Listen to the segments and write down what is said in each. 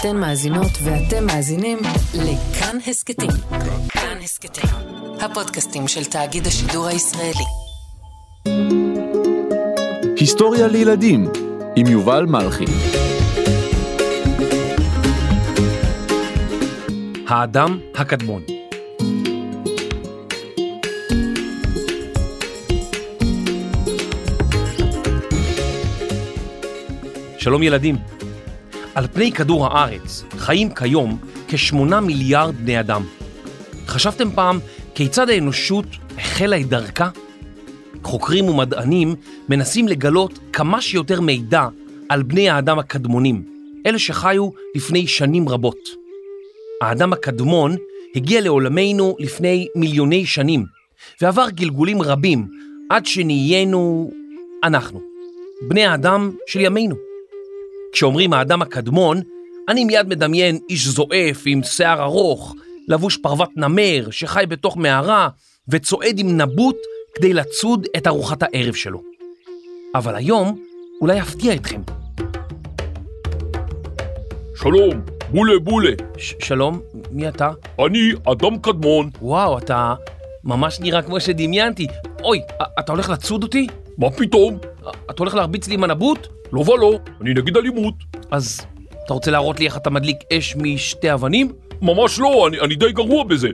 אתן מאזינות ואתם מאזינים לכאן הסכתים. כאן הסכתים, הפודקאסטים של תאגיד השידור הישראלי. היסטוריה לילדים עם יובל מלכי. האדם הקדמון. שלום ילדים. על פני כדור הארץ חיים כיום כשמונה מיליארד בני אדם. חשבתם פעם כיצד האנושות החלה את דרכה? חוקרים ומדענים מנסים לגלות כמה שיותר מידע על בני האדם הקדמונים, אלה שחיו לפני שנים רבות. האדם הקדמון הגיע לעולמנו לפני מיליוני שנים, ועבר גלגולים רבים עד שנהיינו אנחנו, בני האדם של ימינו. כשאומרים האדם הקדמון, אני מיד מדמיין איש זועף עם שיער ארוך, לבוש פרוות נמר, שחי בתוך מערה וצועד עם נבוט כדי לצוד את ארוחת הערב שלו. אבל היום אולי אפתיע אתכם. שלום, בולה בולה. ש- שלום, מי אתה? אני אדם קדמון. וואו, אתה ממש נראה כמו שדמיינתי. אוי, אתה הולך לצוד אותי? מה פתאום? אתה הולך להרביץ לי עם הנבוט? לא ולא, אני נגד אלימות. אז אתה רוצה להראות לי איך אתה מדליק אש משתי אבנים? ממש לא, אני, אני די גרוע בזה.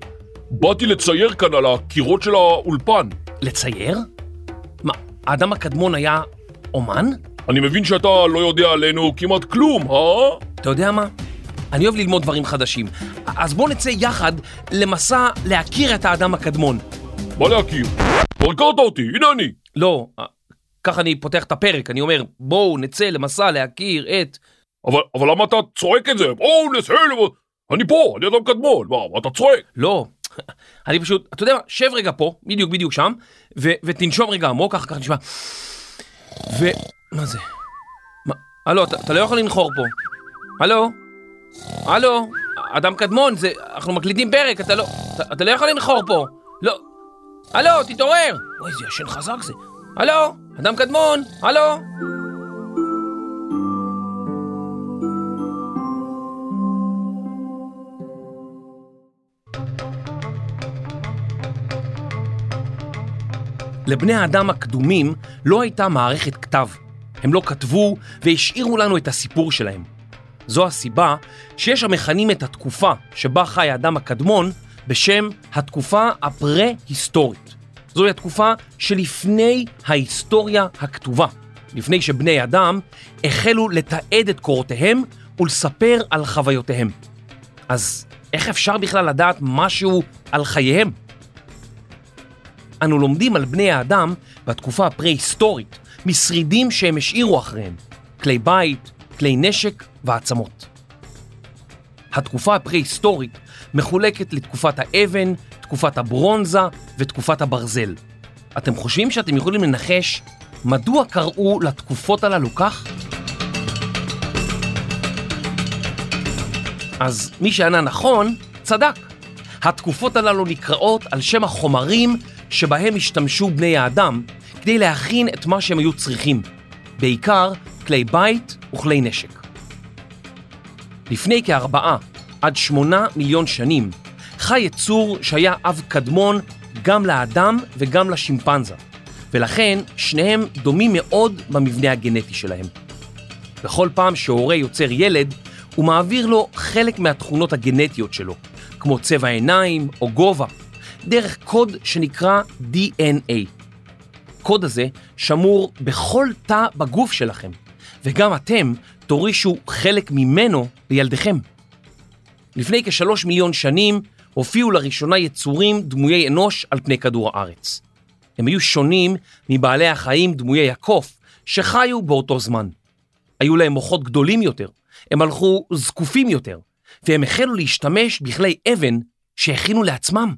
באתי לצייר כאן על הקירות של האולפן. לצייר? מה, האדם הקדמון היה אומן? אני מבין שאתה לא יודע עלינו כמעט כלום, אה? אתה יודע מה? אני אוהב ללמוד דברים חדשים. אז בוא נצא יחד למסע להכיר את האדם הקדמון. מה להכיר? כבר הכרת אותי, הנה אני. לא, ככה אני פותח את הפרק, אני אומר, בואו נצא למסע להכיר את... אבל, אבל למה אתה צועק את זה? בואו נעשה... אני פה, אני אדם קדמון. מה, מה אתה צועק? לא, אני פשוט, אתה יודע מה, שב רגע פה, בדיוק בדיוק שם, ו- ותנשום רגע עמוק, ככה ככה נשמע. ו... מה זה? מה? הלו, אתה, אתה לא יכול לנחור פה. הלו? הלו? אדם קדמון, זה... אנחנו מקליטים פרק, אתה לא... אתה, אתה לא יכול לנחור פה. לא... הלו, תתעורר! אוי, איזה ישן חזק זה. הלו? אדם קדמון? הלו? לבני האדם הקדומים לא הייתה מערכת כתב. הם לא כתבו והשאירו לנו את הסיפור שלהם. זו הסיבה שיש המכנים את התקופה שבה חי האדם הקדמון בשם התקופה הפרה-היסטורית. זוהי התקופה שלפני ההיסטוריה הכתובה, לפני שבני אדם החלו לתעד את קורותיהם ולספר על חוויותיהם. אז איך אפשר בכלל לדעת משהו על חייהם? אנו לומדים על בני האדם בתקופה הפרה-היסטורית, משרידים שהם השאירו אחריהם, כלי בית, כלי נשק ועצמות. התקופה הפרה-היסטורית מחולקת לתקופת האבן, תקופת הברונזה ותקופת הברזל. אתם חושבים שאתם יכולים לנחש מדוע קראו לתקופות הללו כך? אז מי שענה נכון, צדק. התקופות הללו נקראות על שם החומרים שבהם השתמשו בני האדם כדי להכין את מה שהם היו צריכים, בעיקר כלי בית וכלי נשק. לפני כארבעה עד שמונה מיליון שנים חי יצור שהיה אב קדמון גם לאדם וגם לשימפנזה, ולכן שניהם דומים מאוד במבנה הגנטי שלהם. בכל פעם שהורה יוצר ילד, הוא מעביר לו חלק מהתכונות הגנטיות שלו, כמו צבע עיניים או גובה, דרך קוד שנקרא DNA. קוד הזה שמור בכל תא בגוף שלכם, וגם אתם תורישו חלק ממנו לילדיכם. לפני כשלוש מיליון שנים הופיעו לראשונה יצורים דמויי אנוש על פני כדור הארץ. הם היו שונים מבעלי החיים דמויי הקוף שחיו באותו זמן. היו להם מוחות גדולים יותר, הם הלכו זקופים יותר, והם החלו להשתמש בכלי אבן שהכינו לעצמם.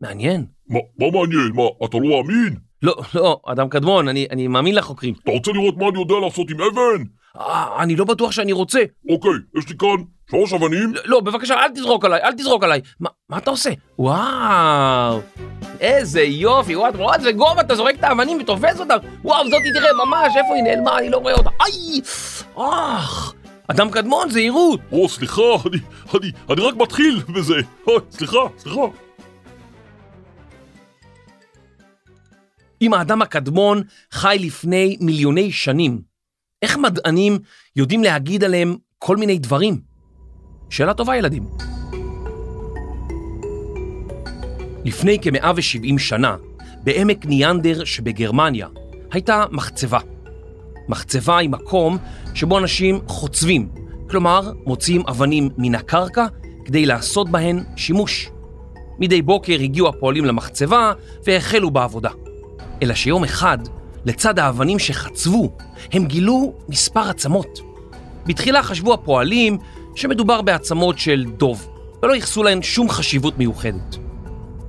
מעניין. מה, מה מעניין? מה, אתה לא מאמין? לא, לא, אדם קדמון, אני, אני מאמין לחוקרים. אתה רוצה לראות מה אני יודע לעשות עם אבן? אה, אני לא בטוח שאני רוצה. אוקיי, יש לי כאן שלוש אבנים. לא, בבקשה, אל תזרוק עליי, אל תזרוק עליי. מה, אתה עושה? וואו, איזה יופי, וואו, אתה רואה איזה גובה, אתה זורק את האבנים ותופס אותם. וואו, זאתי תראה, ממש, איפה היא נעלמה, אני לא רואה אותה. איי, אך, אדם קדמון, זהירות! או, סליחה, אני, אני, אני רק מתחיל בזה. אוי, סליחה, סליחה. אם האדם הקדמון חי לפני מיליוני שנים, איך מדענים יודעים להגיד עליהם כל מיני דברים? שאלה טובה, ילדים. לפני כ-170 שנה, בעמק ניאנדר שבגרמניה, הייתה מחצבה. מחצבה היא מקום שבו אנשים חוצבים, כלומר מוציאים אבנים מן הקרקע כדי לעשות בהן שימוש. מדי בוקר הגיעו הפועלים למחצבה והחלו בעבודה. אלא שיום אחד, לצד האבנים שחצבו, הם גילו מספר עצמות. בתחילה חשבו הפועלים שמדובר בעצמות של דוב, ולא ייחסו להן שום חשיבות מיוחדת.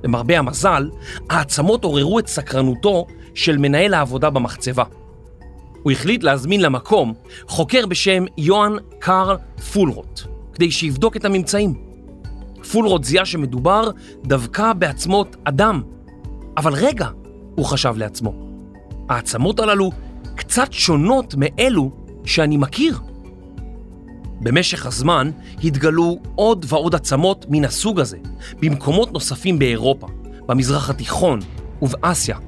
למרבה המזל, העצמות עוררו את סקרנותו של מנהל העבודה במחצבה. הוא החליט להזמין למקום חוקר בשם יוהאן קארל פולרוט, כדי שיבדוק את הממצאים. פולרוט זיהה שמדובר דווקא בעצמות אדם. אבל רגע, הוא חשב לעצמו, העצמות הללו קצת שונות מאלו שאני מכיר. במשך הזמן התגלו עוד ועוד עצמות מן הסוג הזה במקומות נוספים באירופה, במזרח התיכון ובאסיה.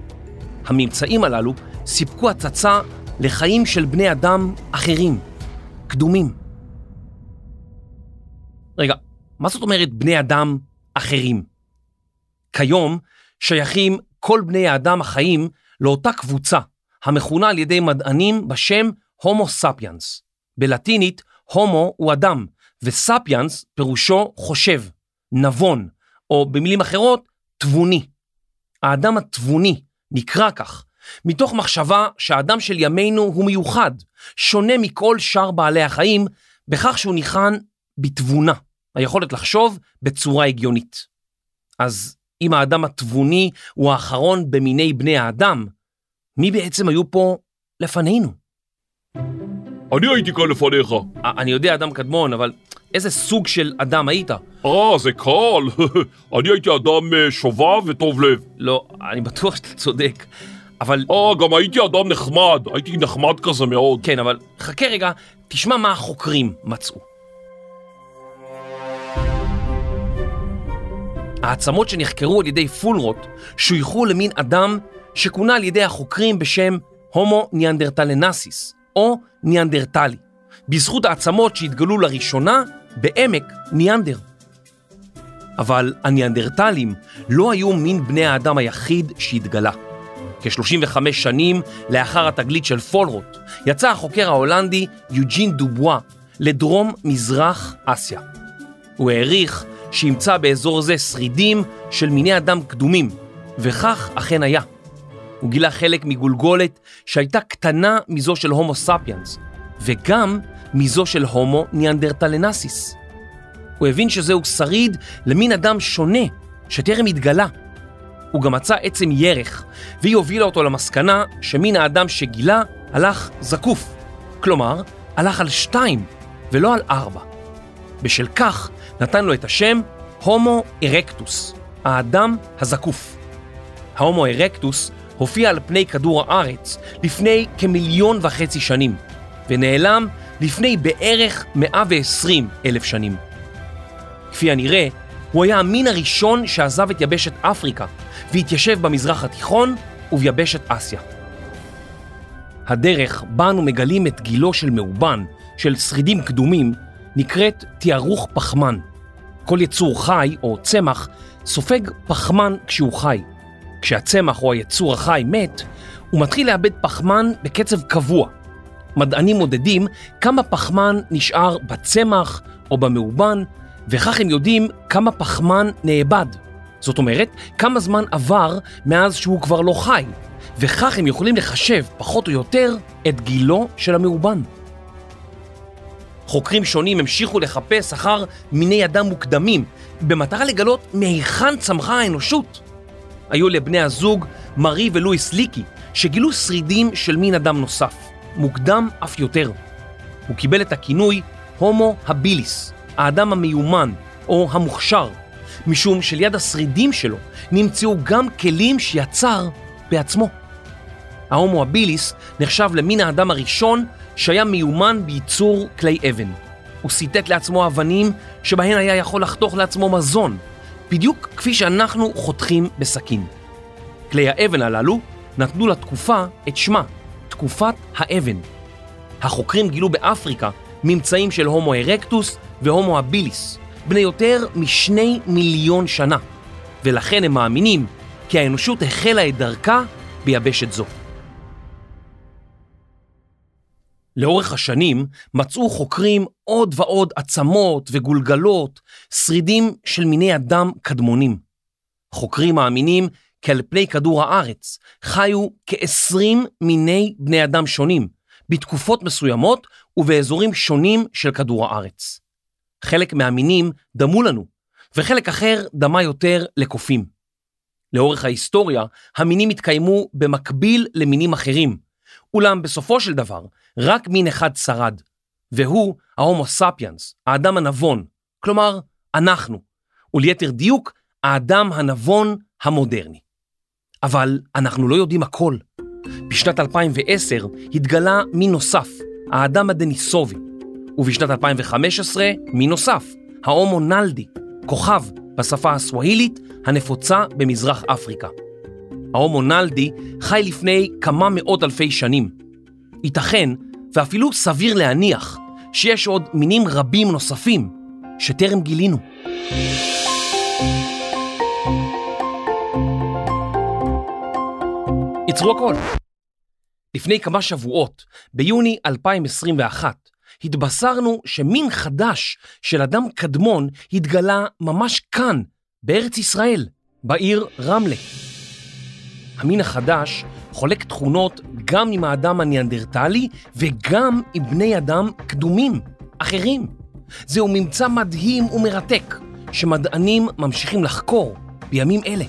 הממצאים הללו סיפקו הצצה לחיים של בני אדם אחרים, קדומים. רגע, מה זאת אומרת בני אדם אחרים? כיום שייכים כל בני האדם החיים לאותה קבוצה המכונה על ידי מדענים בשם הומו ספיאנס. בלטינית הומו הוא אדם, וספיאנס פירושו חושב, נבון, או במילים אחרות, תבוני. האדם התבוני נקרא כך, מתוך מחשבה שהאדם של ימינו הוא מיוחד, שונה מכל שאר בעלי החיים, בכך שהוא ניחן בתבונה, היכולת לחשוב בצורה הגיונית. אז אם האדם התבוני הוא האחרון במיני בני האדם, מי בעצם היו פה לפנינו? אני הייתי כאן לפניך. אני יודע אדם קדמון, אבל איזה סוג של אדם היית? אה, זה קל. אני הייתי אדם אה, שובב וטוב לב. לא, אני בטוח שאתה צודק, אבל... אה, גם הייתי אדם נחמד. הייתי נחמד כזה מאוד. כן, אבל חכה רגע, תשמע מה החוקרים מצאו. העצמות שנחקרו על ידי פולרוט שויכו למין אדם שכונה על ידי החוקרים בשם הומו ניאנדרטלנסיס, או ניאנדרטלי, בזכות העצמות שהתגלו לראשונה בעמק ניאנדר. אבל הניאנדרטלים לא היו מין בני האדם היחיד שהתגלה. כ-35 שנים לאחר התגלית של פולרוט, יצא החוקר ההולנדי יוג'ין דובואה לדרום מזרח אסיה. הוא העריך שימצא באזור זה שרידים של מיני אדם קדומים, וכך אכן היה. הוא גילה חלק מגולגולת שהייתה קטנה מזו של הומו ספיאנס, וגם מזו של הומו ניאנדרטלנסיס. הוא הבין שזהו שריד למין אדם שונה, שטרם התגלה. הוא גם מצא עצם ירך, והיא הובילה אותו למסקנה שמין האדם שגילה הלך זקוף. כלומר, הלך על שתיים ולא על ארבע. בשל כך נתן לו את השם הומו ארקטוס, האדם הזקוף. ההומו ארקטוס הופיע על פני כדור הארץ לפני כמיליון וחצי שנים, ונעלם לפני בערך 120 אלף שנים. כפי הנראה, הוא היה המין הראשון שעזב את יבשת אפריקה והתיישב במזרח התיכון וביבשת אסיה. הדרך בה אנו מגלים את גילו של מאובן, של שרידים קדומים, נקראת תיארוך פחמן. כל יצור חי או צמח סופג פחמן כשהוא חי. כשהצמח או היצור החי מת, הוא מתחיל לאבד פחמן בקצב קבוע. מדענים מודדים כמה פחמן נשאר בצמח או במאובן, וכך הם יודעים כמה פחמן נאבד. זאת אומרת, כמה זמן עבר מאז שהוא כבר לא חי, וכך הם יכולים לחשב, פחות או יותר, את גילו של המאובן. חוקרים שונים המשיכו לחפש אחר מיני אדם מוקדמים, במטרה לגלות מהיכן צמחה האנושות. היו לבני הזוג מארי ולואיס ליקי, שגילו שרידים של מין אדם נוסף, מוקדם אף יותר. הוא קיבל את הכינוי הומו הביליס, האדם המיומן או המוכשר, משום שליד השרידים שלו נמצאו גם כלים שיצר בעצמו. ההומו הביליס נחשב למין האדם הראשון שהיה מיומן בייצור כלי אבן. הוא סיטט לעצמו אבנים שבהן היה יכול לחתוך לעצמו מזון, בדיוק כפי שאנחנו חותכים בסכין. כלי האבן הללו נתנו לתקופה את שמה, תקופת האבן. החוקרים גילו באפריקה ממצאים של הומו ארקטוס והומו הביליס, בני יותר משני מיליון שנה, ולכן הם מאמינים כי האנושות החלה את דרכה ביבשת זו. לאורך השנים מצאו חוקרים עוד ועוד עצמות וגולגלות, שרידים של מיני אדם קדמונים. חוקרים מאמינים כי על פני כדור הארץ חיו כ-20 מיני בני אדם שונים, בתקופות מסוימות ובאזורים שונים של כדור הארץ. חלק מהמינים דמו לנו, וחלק אחר דמה יותר לקופים. לאורך ההיסטוריה, המינים התקיימו במקביל למינים אחרים, אולם בסופו של דבר, רק מין אחד שרד, והוא ההומו ספיאנס, האדם הנבון, כלומר, אנחנו, וליתר דיוק, האדם הנבון המודרני. אבל אנחנו לא יודעים הכל. בשנת 2010 התגלה מין נוסף, האדם הדניסובי, ובשנת 2015 מין נוסף, ההומו נלדי, כוכב בשפה הסווהילית הנפוצה במזרח אפריקה. ההומו נלדי חי לפני כמה מאות אלפי שנים. ייתכן, ואפילו סביר להניח, שיש עוד מינים רבים נוספים שטרם גילינו. עצרו הכל. לפני כמה שבועות, ביוני 2021, התבשרנו שמין חדש של אדם קדמון התגלה ממש כאן, בארץ ישראל, בעיר רמלה. המין החדש חולק תכונות גם עם האדם הניאנדרטלי וגם עם בני אדם קדומים, אחרים. זהו ממצא מדהים ומרתק, שמדענים ממשיכים לחקור בימים אלה.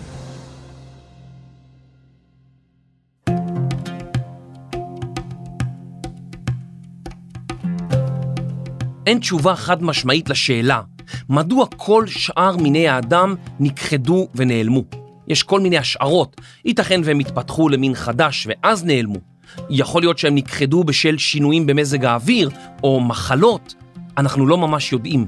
אין תשובה חד משמעית לשאלה מדוע כל שאר מיני האדם נכחדו ונעלמו. יש כל מיני השערות, ייתכן והם התפתחו למין חדש ואז נעלמו. יכול להיות שהם נכחדו בשל שינויים במזג האוויר או מחלות, אנחנו לא ממש יודעים.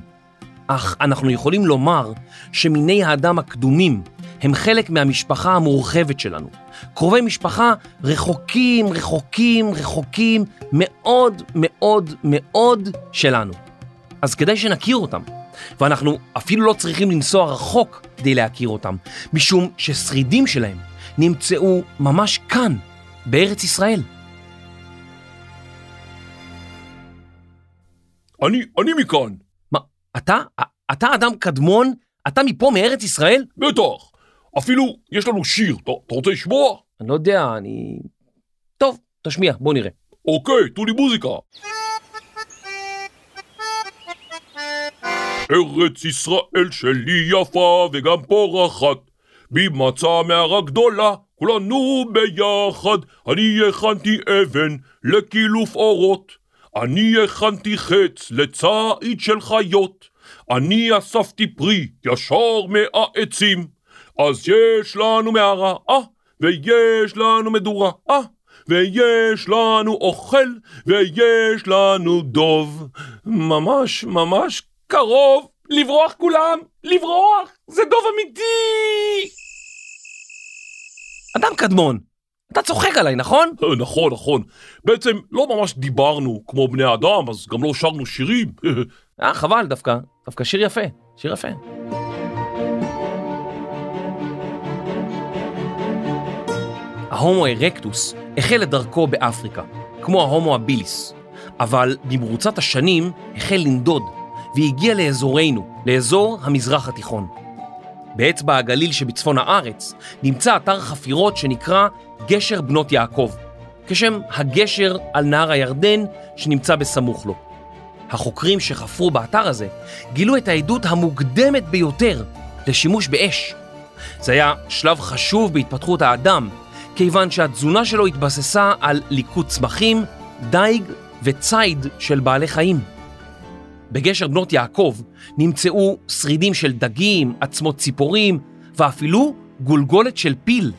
אך אנחנו יכולים לומר שמיני האדם הקדומים הם חלק מהמשפחה המורחבת שלנו. קרובי משפחה רחוקים, רחוקים, רחוקים מאוד מאוד מאוד שלנו. אז כדאי שנכיר אותם. ואנחנו אפילו לא צריכים לנסוע רחוק כדי להכיר אותם, משום ששרידים שלהם נמצאו ממש כאן, בארץ ישראל. אני, אני מכאן. מה, אתה? אתה אדם קדמון? אתה מפה, מארץ ישראל? בטח. אפילו יש לנו שיר, אתה, אתה רוצה לשמוע? אני לא יודע, אני... טוב, תשמיע, בוא נראה. אוקיי, תנו לי מוזיקה. ארץ ישראל שלי יפה וגם פורחת, בי מצא מערה גדולה, כולנו ביחד. אני הכנתי אבן לקילוף אורות, אני הכנתי חץ לציד של חיות, אני אספתי פרי ישר מהעצים, אז יש לנו מערה, אה, ויש לנו מדורה, אה. ויש לנו אוכל, ויש לנו דוב. ממש ממש קרוב, לברוח כולם, לברוח, זה דוב אמיתי! אדם קדמון, אתה צוחק עליי, נכון? אה, נכון, נכון. בעצם לא ממש דיברנו כמו בני אדם, אז גם לא שרנו שירים. אה, חבל דווקא, דווקא שיר יפה, שיר יפה. ההומו ארקטוס החל את דרכו באפריקה, כמו ההומו הביליס, אבל במרוצת השנים החל לנדוד והגיע לאזורנו, לאזור המזרח התיכון. באצבע הגליל שבצפון הארץ נמצא אתר חפירות שנקרא גשר בנות יעקב, כשם הגשר על נהר הירדן שנמצא בסמוך לו. החוקרים שחפרו באתר הזה גילו את העדות המוקדמת ביותר לשימוש באש. זה היה שלב חשוב בהתפתחות האדם, כיוון שהתזונה שלו התבססה על ליקוט צמחים, דייג וציד של בעלי חיים. בגשר בנות יעקב נמצאו שרידים של דגים, עצמות ציפורים ואפילו גולגולת של פיל.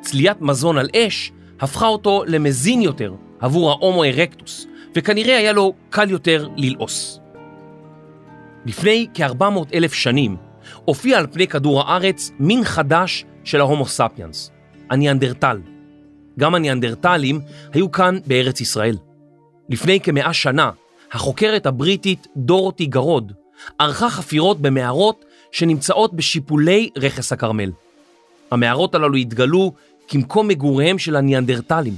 צליית מזון על אש הפכה אותו למזין יותר עבור ההומו ארקטוס, וכנראה היה לו קל יותר ללעוס. לפני כ-400 אלף שנים הופיע על פני כדור הארץ מין חדש של ההומו ספיאנס, הניאנדרטל. גם הניאנדרטלים היו כאן בארץ ישראל. לפני כמאה שנה, החוקרת הבריטית דורותי גרוד ערכה חפירות במערות שנמצאות בשיפולי רכס הכרמל. המערות הללו התגלו כמקום מגוריהם של הניאנדרטלים.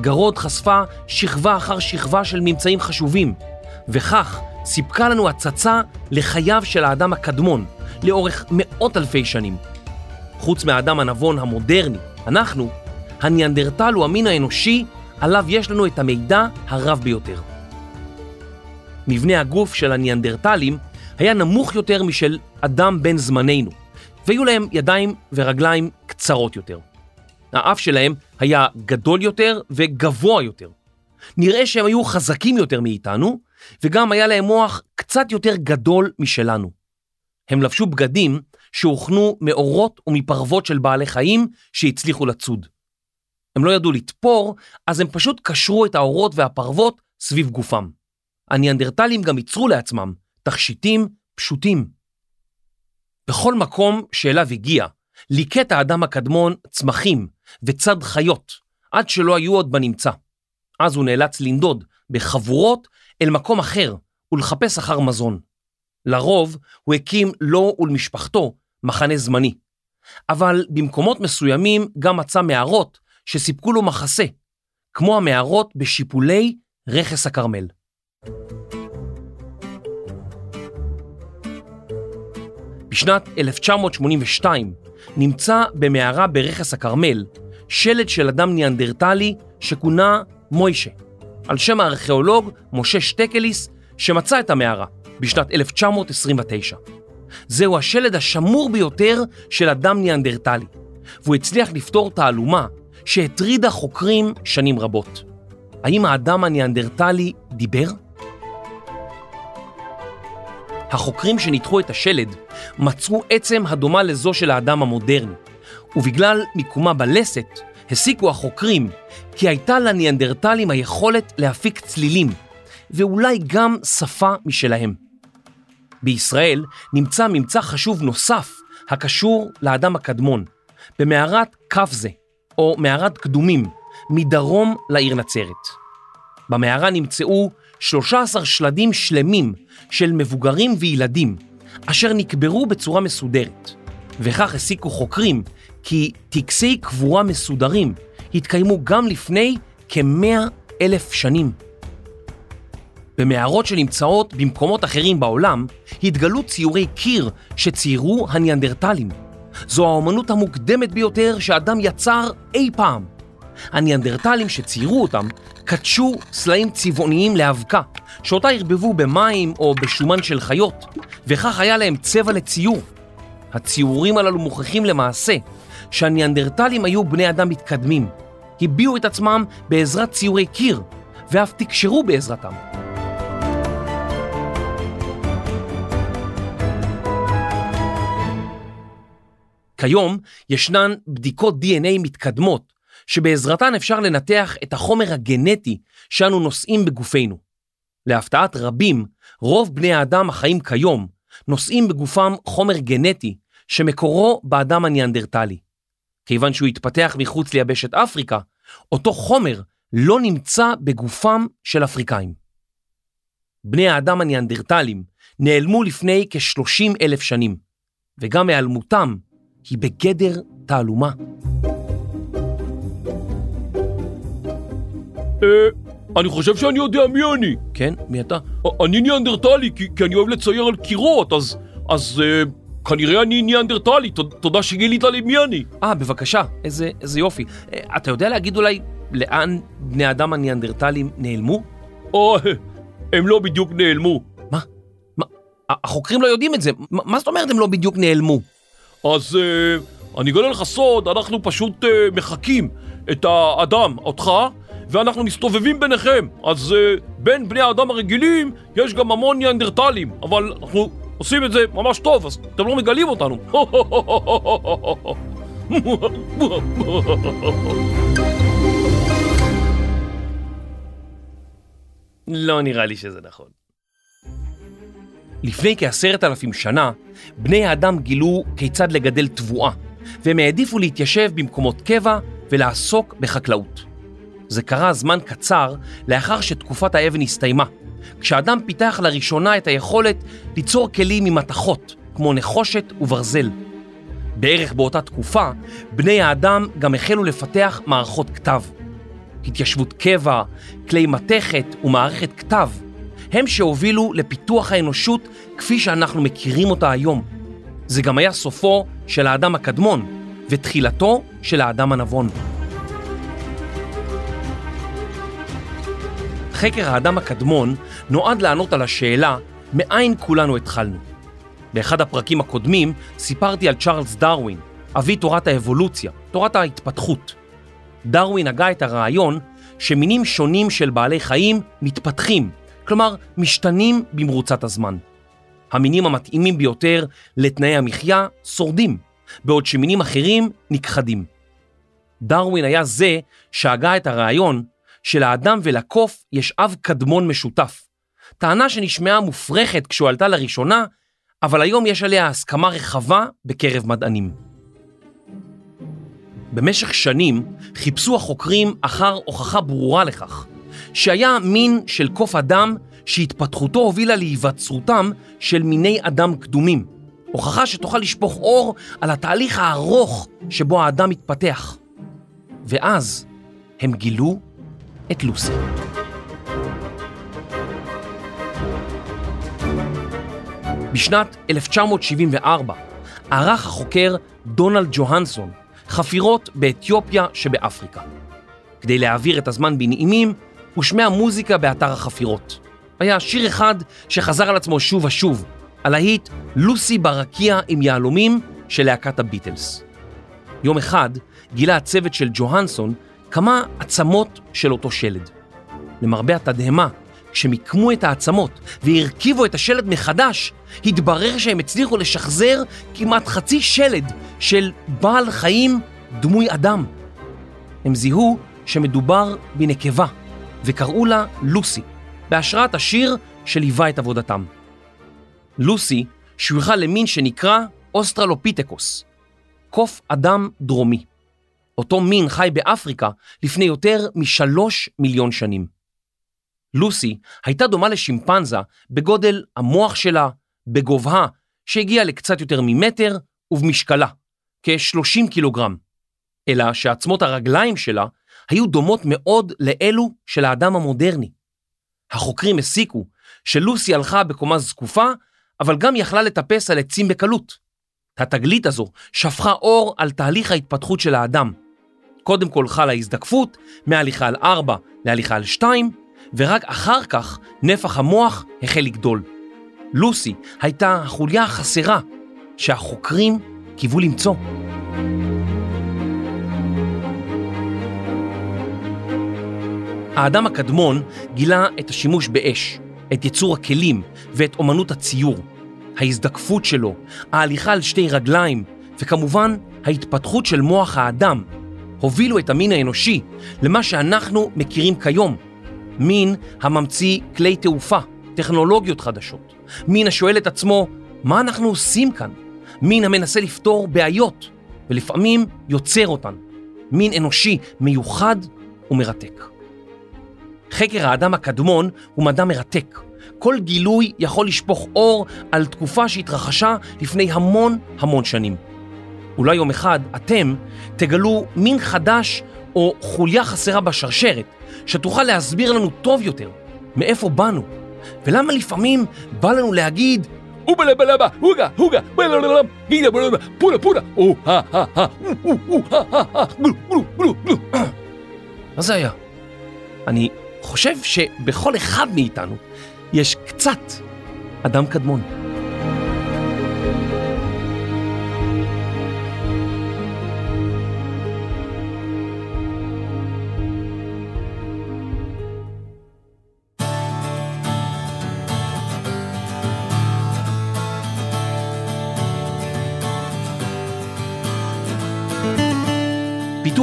גרוד חשפה שכבה אחר שכבה של ממצאים חשובים, וכך סיפקה לנו הצצה לחייו של האדם הקדמון לאורך מאות אלפי שנים. חוץ מהאדם הנבון המודרני, אנחנו, הניאנדרטל הוא המין האנושי עליו יש לנו את המידע הרב ביותר. מבנה הגוף של הניאנדרטלים היה נמוך יותר משל אדם בן זמננו, והיו להם ידיים ורגליים קצרות יותר. האף שלהם היה גדול יותר וגבוה יותר. נראה שהם היו חזקים יותר מאיתנו, וגם היה להם מוח קצת יותר גדול משלנו. הם לבשו בגדים שהוכנו מאורות ומפרוות של בעלי חיים שהצליחו לצוד. הם לא ידעו לתפור, אז הם פשוט קשרו את האורות והפרוות סביב גופם. הניאנדרטלים גם ייצרו לעצמם תכשיטים פשוטים. בכל מקום שאליו הגיע, ליקט האדם הקדמון צמחים וצד חיות, עד שלא היו עוד בנמצא. אז הוא נאלץ לנדוד בחבורות אל מקום אחר ולחפש אחר מזון. לרוב הוא הקים לו ולמשפחתו מחנה זמני. אבל במקומות מסוימים גם מצא מערות שסיפקו לו מחסה, כמו המערות בשיפולי רכס הכרמל. בשנת 1982 נמצא במערה ברכס הכרמל שלד של אדם ניאנדרטלי שכונה מוישה, על שם הארכיאולוג משה שטקליס שמצא את המערה בשנת 1929. זהו השלד השמור ביותר של אדם ניאנדרטלי, והוא הצליח לפתור תעלומה שהטרידה חוקרים שנים רבות. האם האדם הניאנדרטלי דיבר? החוקרים שניתחו את השלד מצאו עצם הדומה לזו של האדם המודרני, ובגלל מיקומה בלסת, הסיקו החוקרים כי הייתה לניאנדרטלים היכולת להפיק צלילים, ואולי גם שפה משלהם. בישראל נמצא ממצא חשוב נוסף הקשור לאדם הקדמון, במערת קפזה, או מערת קדומים, מדרום לעיר נצרת. במערה נמצאו 13 שלדים שלמים של מבוגרים וילדים, אשר נקברו בצורה מסודרת, וכך הסיקו חוקרים כי טקסי קבורה מסודרים התקיימו גם לפני כמאה אלף שנים. במערות שנמצאות במקומות אחרים בעולם התגלו ציורי קיר שציירו הניאנדרטלים. זו האומנות המוקדמת ביותר שאדם יצר אי פעם. הניאנדרטלים שציירו אותם קדשו סלעים צבעוניים לאבקה, שאותה ערבבו במים או בשומן של חיות, וכך היה להם צבע לציור. הציורים הללו מוכיחים למעשה שהניאנדרטלים היו בני אדם מתקדמים, הביעו את עצמם בעזרת ציורי קיר, ואף תקשרו בעזרתם. כיום ישנן בדיקות DNA מתקדמות שבעזרתן אפשר לנתח את החומר הגנטי שאנו נושאים בגופנו. להפתעת רבים, רוב בני האדם החיים כיום נושאים בגופם חומר גנטי שמקורו באדם הניאנדרטלי. כיוון שהוא התפתח מחוץ ליבשת אפריקה, אותו חומר לא נמצא בגופם של אפריקאים. בני האדם הניאנדרטלים נעלמו לפני כ-30 אלף שנים, וגם היעלמותם היא בגדר תעלומה. אני חושב שאני יודע מי אני. כן? מי אתה? אני ניאנדרטלי, כי, כי אני אוהב לצייר על קירות, אז... אז אה, כנראה אני ניאנדרטלי, ת, תודה שגילית לי מי אני. אה, בבקשה, איזה, איזה יופי. אה, אתה יודע להגיד אולי לאן בני אדם הניאנדרטלים נעלמו? או, הם לא בדיוק נעלמו. מה? מה? החוקרים לא יודעים את זה. מה, מה זאת אומרת הם לא בדיוק נעלמו? אז אה, אני אגלה לך סוד, אנחנו פשוט אה, מחקים את האדם, אותך, ואנחנו מסתובבים ביניכם. אז uh, בין בני האדם הרגילים יש גם המון ניאנדרטלים, אבל אנחנו עושים את זה ממש טוב, אז אתם לא מגלים אותנו. לא נראה לי שזה נכון. לפני כעשרת אלפים שנה, בני האדם גילו כיצד לגדל תבואה, והם העדיפו להתיישב במקומות קבע ולעסוק בחקלאות. זה קרה זמן קצר לאחר שתקופת האבן הסתיימה, כשאדם פיתח לראשונה את היכולת ליצור כלים ממתכות, כמו נחושת וברזל. בערך באותה תקופה, בני האדם גם החלו לפתח מערכות כתב. התיישבות קבע, כלי מתכת ומערכת כתב הם שהובילו לפיתוח האנושות כפי שאנחנו מכירים אותה היום. זה גם היה סופו של האדם הקדמון ותחילתו של האדם הנבון. חקר האדם הקדמון נועד לענות על השאלה מאין כולנו התחלנו. באחד הפרקים הקודמים סיפרתי על צ'ארלס דרווין, אבי תורת האבולוציה, תורת ההתפתחות. דרווין הגה את הרעיון שמינים שונים של בעלי חיים מתפתחים, כלומר משתנים במרוצת הזמן. המינים המתאימים ביותר לתנאי המחיה שורדים, בעוד שמינים אחרים נכחדים. דרווין היה זה שהגה את הרעיון שלאדם ולקוף יש אב קדמון משותף. טענה שנשמעה מופרכת כשהועלתה לראשונה, אבל היום יש עליה הסכמה רחבה בקרב מדענים. במשך שנים חיפשו החוקרים אחר הוכחה ברורה לכך, שהיה מין של קוף אדם שהתפתחותו הובילה להיווצרותם של מיני אדם קדומים. הוכחה שתוכל לשפוך אור על התהליך הארוך שבו האדם התפתח. ואז הם גילו את לוסי. בשנת 1974 ערך החוקר דונלד ג'והנסון חפירות באתיופיה שבאפריקה. כדי להעביר את הזמן בנעימים, הושמעה מוזיקה באתר החפירות. היה שיר אחד שחזר על עצמו שוב ושוב, הלהיט לוסי ברקיע עם יהלומים של להקת הביטלס. יום אחד גילה הצוות של ג'והנסון כמה עצמות של אותו שלד. למרבה התדהמה, כשמיקמו את העצמות והרכיבו את השלד מחדש, התברר שהם הצליחו לשחזר כמעט חצי שלד של בעל חיים דמוי אדם. הם זיהו שמדובר בנקבה, וקראו לה לוסי, בהשראת השיר שליווה את עבודתם. לוסי שויכה למין שנקרא אוסטרלופיתקוס, קוף אדם דרומי. אותו מין חי באפריקה לפני יותר משלוש מיליון שנים. לוסי הייתה דומה לשימפנזה בגודל המוח שלה, בגובהה, שהגיע לקצת יותר ממטר, ובמשקלה, כ-30 קילוגרם. אלא שעצמות הרגליים שלה היו דומות מאוד לאלו של האדם המודרני. החוקרים הסיקו שלוסי הלכה בקומה זקופה, אבל גם יכלה לטפס על עצים בקלות. התגלית הזו שפכה אור על תהליך ההתפתחות של האדם. קודם כל חלה הזדקפות, מהליכה על 4 להליכה על 2, ורק אחר כך נפח המוח החל לגדול. לוסי הייתה החוליה החסרה שהחוקרים קיוו למצוא. האדם הקדמון גילה את השימוש באש, את יצור הכלים ואת אומנות הציור. ההזדקפות שלו, ההליכה על שתי רגליים, וכמובן ההתפתחות של מוח האדם, הובילו את המין האנושי למה שאנחנו מכירים כיום. מין הממציא כלי תעופה, טכנולוגיות חדשות. מין השואל את עצמו, מה אנחנו עושים כאן? מין המנסה לפתור בעיות, ולפעמים יוצר אותן. מין אנושי מיוחד ומרתק. חקר האדם הקדמון הוא מדע מרתק. כל גילוי יכול לשפוך אור על תקופה שהתרחשה לפני המון המון שנים. אולי יום אחד אתם תגלו מין חדש או חוליה חסרה בשרשרת, שתוכל להסביר לנו טוב יותר מאיפה באנו, ולמה לפעמים בא לנו להגיד אובלה בלבה, הוגה, הוגה, בלבלבלב, גידה בלבלב, פולה פולה, או הא הא הא, או או הא הא הא, גלו גלו גלו גלו. מה זה היה? אני חושב שבכל אחד מאיתנו יש קצת אדם קדמון.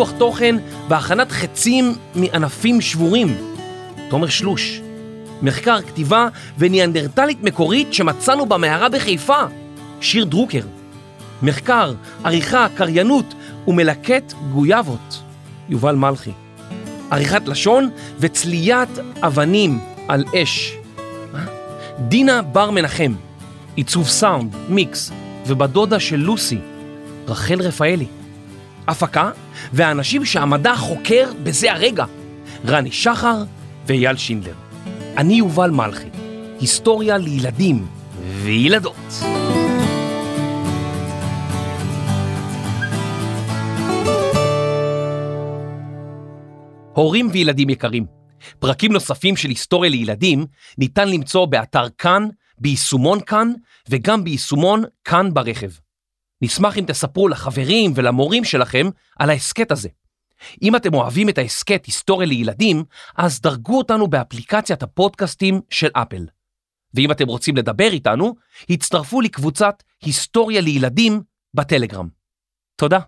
פיתוח תוכן והכנת חצים מענפים שבורים. תומר שלוש, מחקר כתיבה וניאנדרטלית מקורית שמצאנו במערה בחיפה, שיר דרוקר. מחקר, עריכה, קריינות ומלקט גויאבות, יובל מלכי. עריכת לשון וצליית אבנים על אש. דינה בר מנחם, עיצוב סאונד, מיקס, ובדודה של לוסי, רחל רפאלי. הפקה, והאנשים שהמדע חוקר בזה הרגע, רני שחר ואייל שינדלר. אני יובל מלכי, היסטוריה לילדים וילדות. הורים וילדים יקרים, פרקים נוספים של היסטוריה לילדים ניתן למצוא באתר כאן, ביישומון כאן וגם ביישומון כאן ברכב. נשמח אם תספרו לחברים ולמורים שלכם על ההסכת הזה. אם אתם אוהבים את ההסכת היסטוריה לילדים, אז דרגו אותנו באפליקציית הפודקאסטים של אפל. ואם אתם רוצים לדבר איתנו, הצטרפו לקבוצת היסטוריה לילדים בטלגרם. תודה.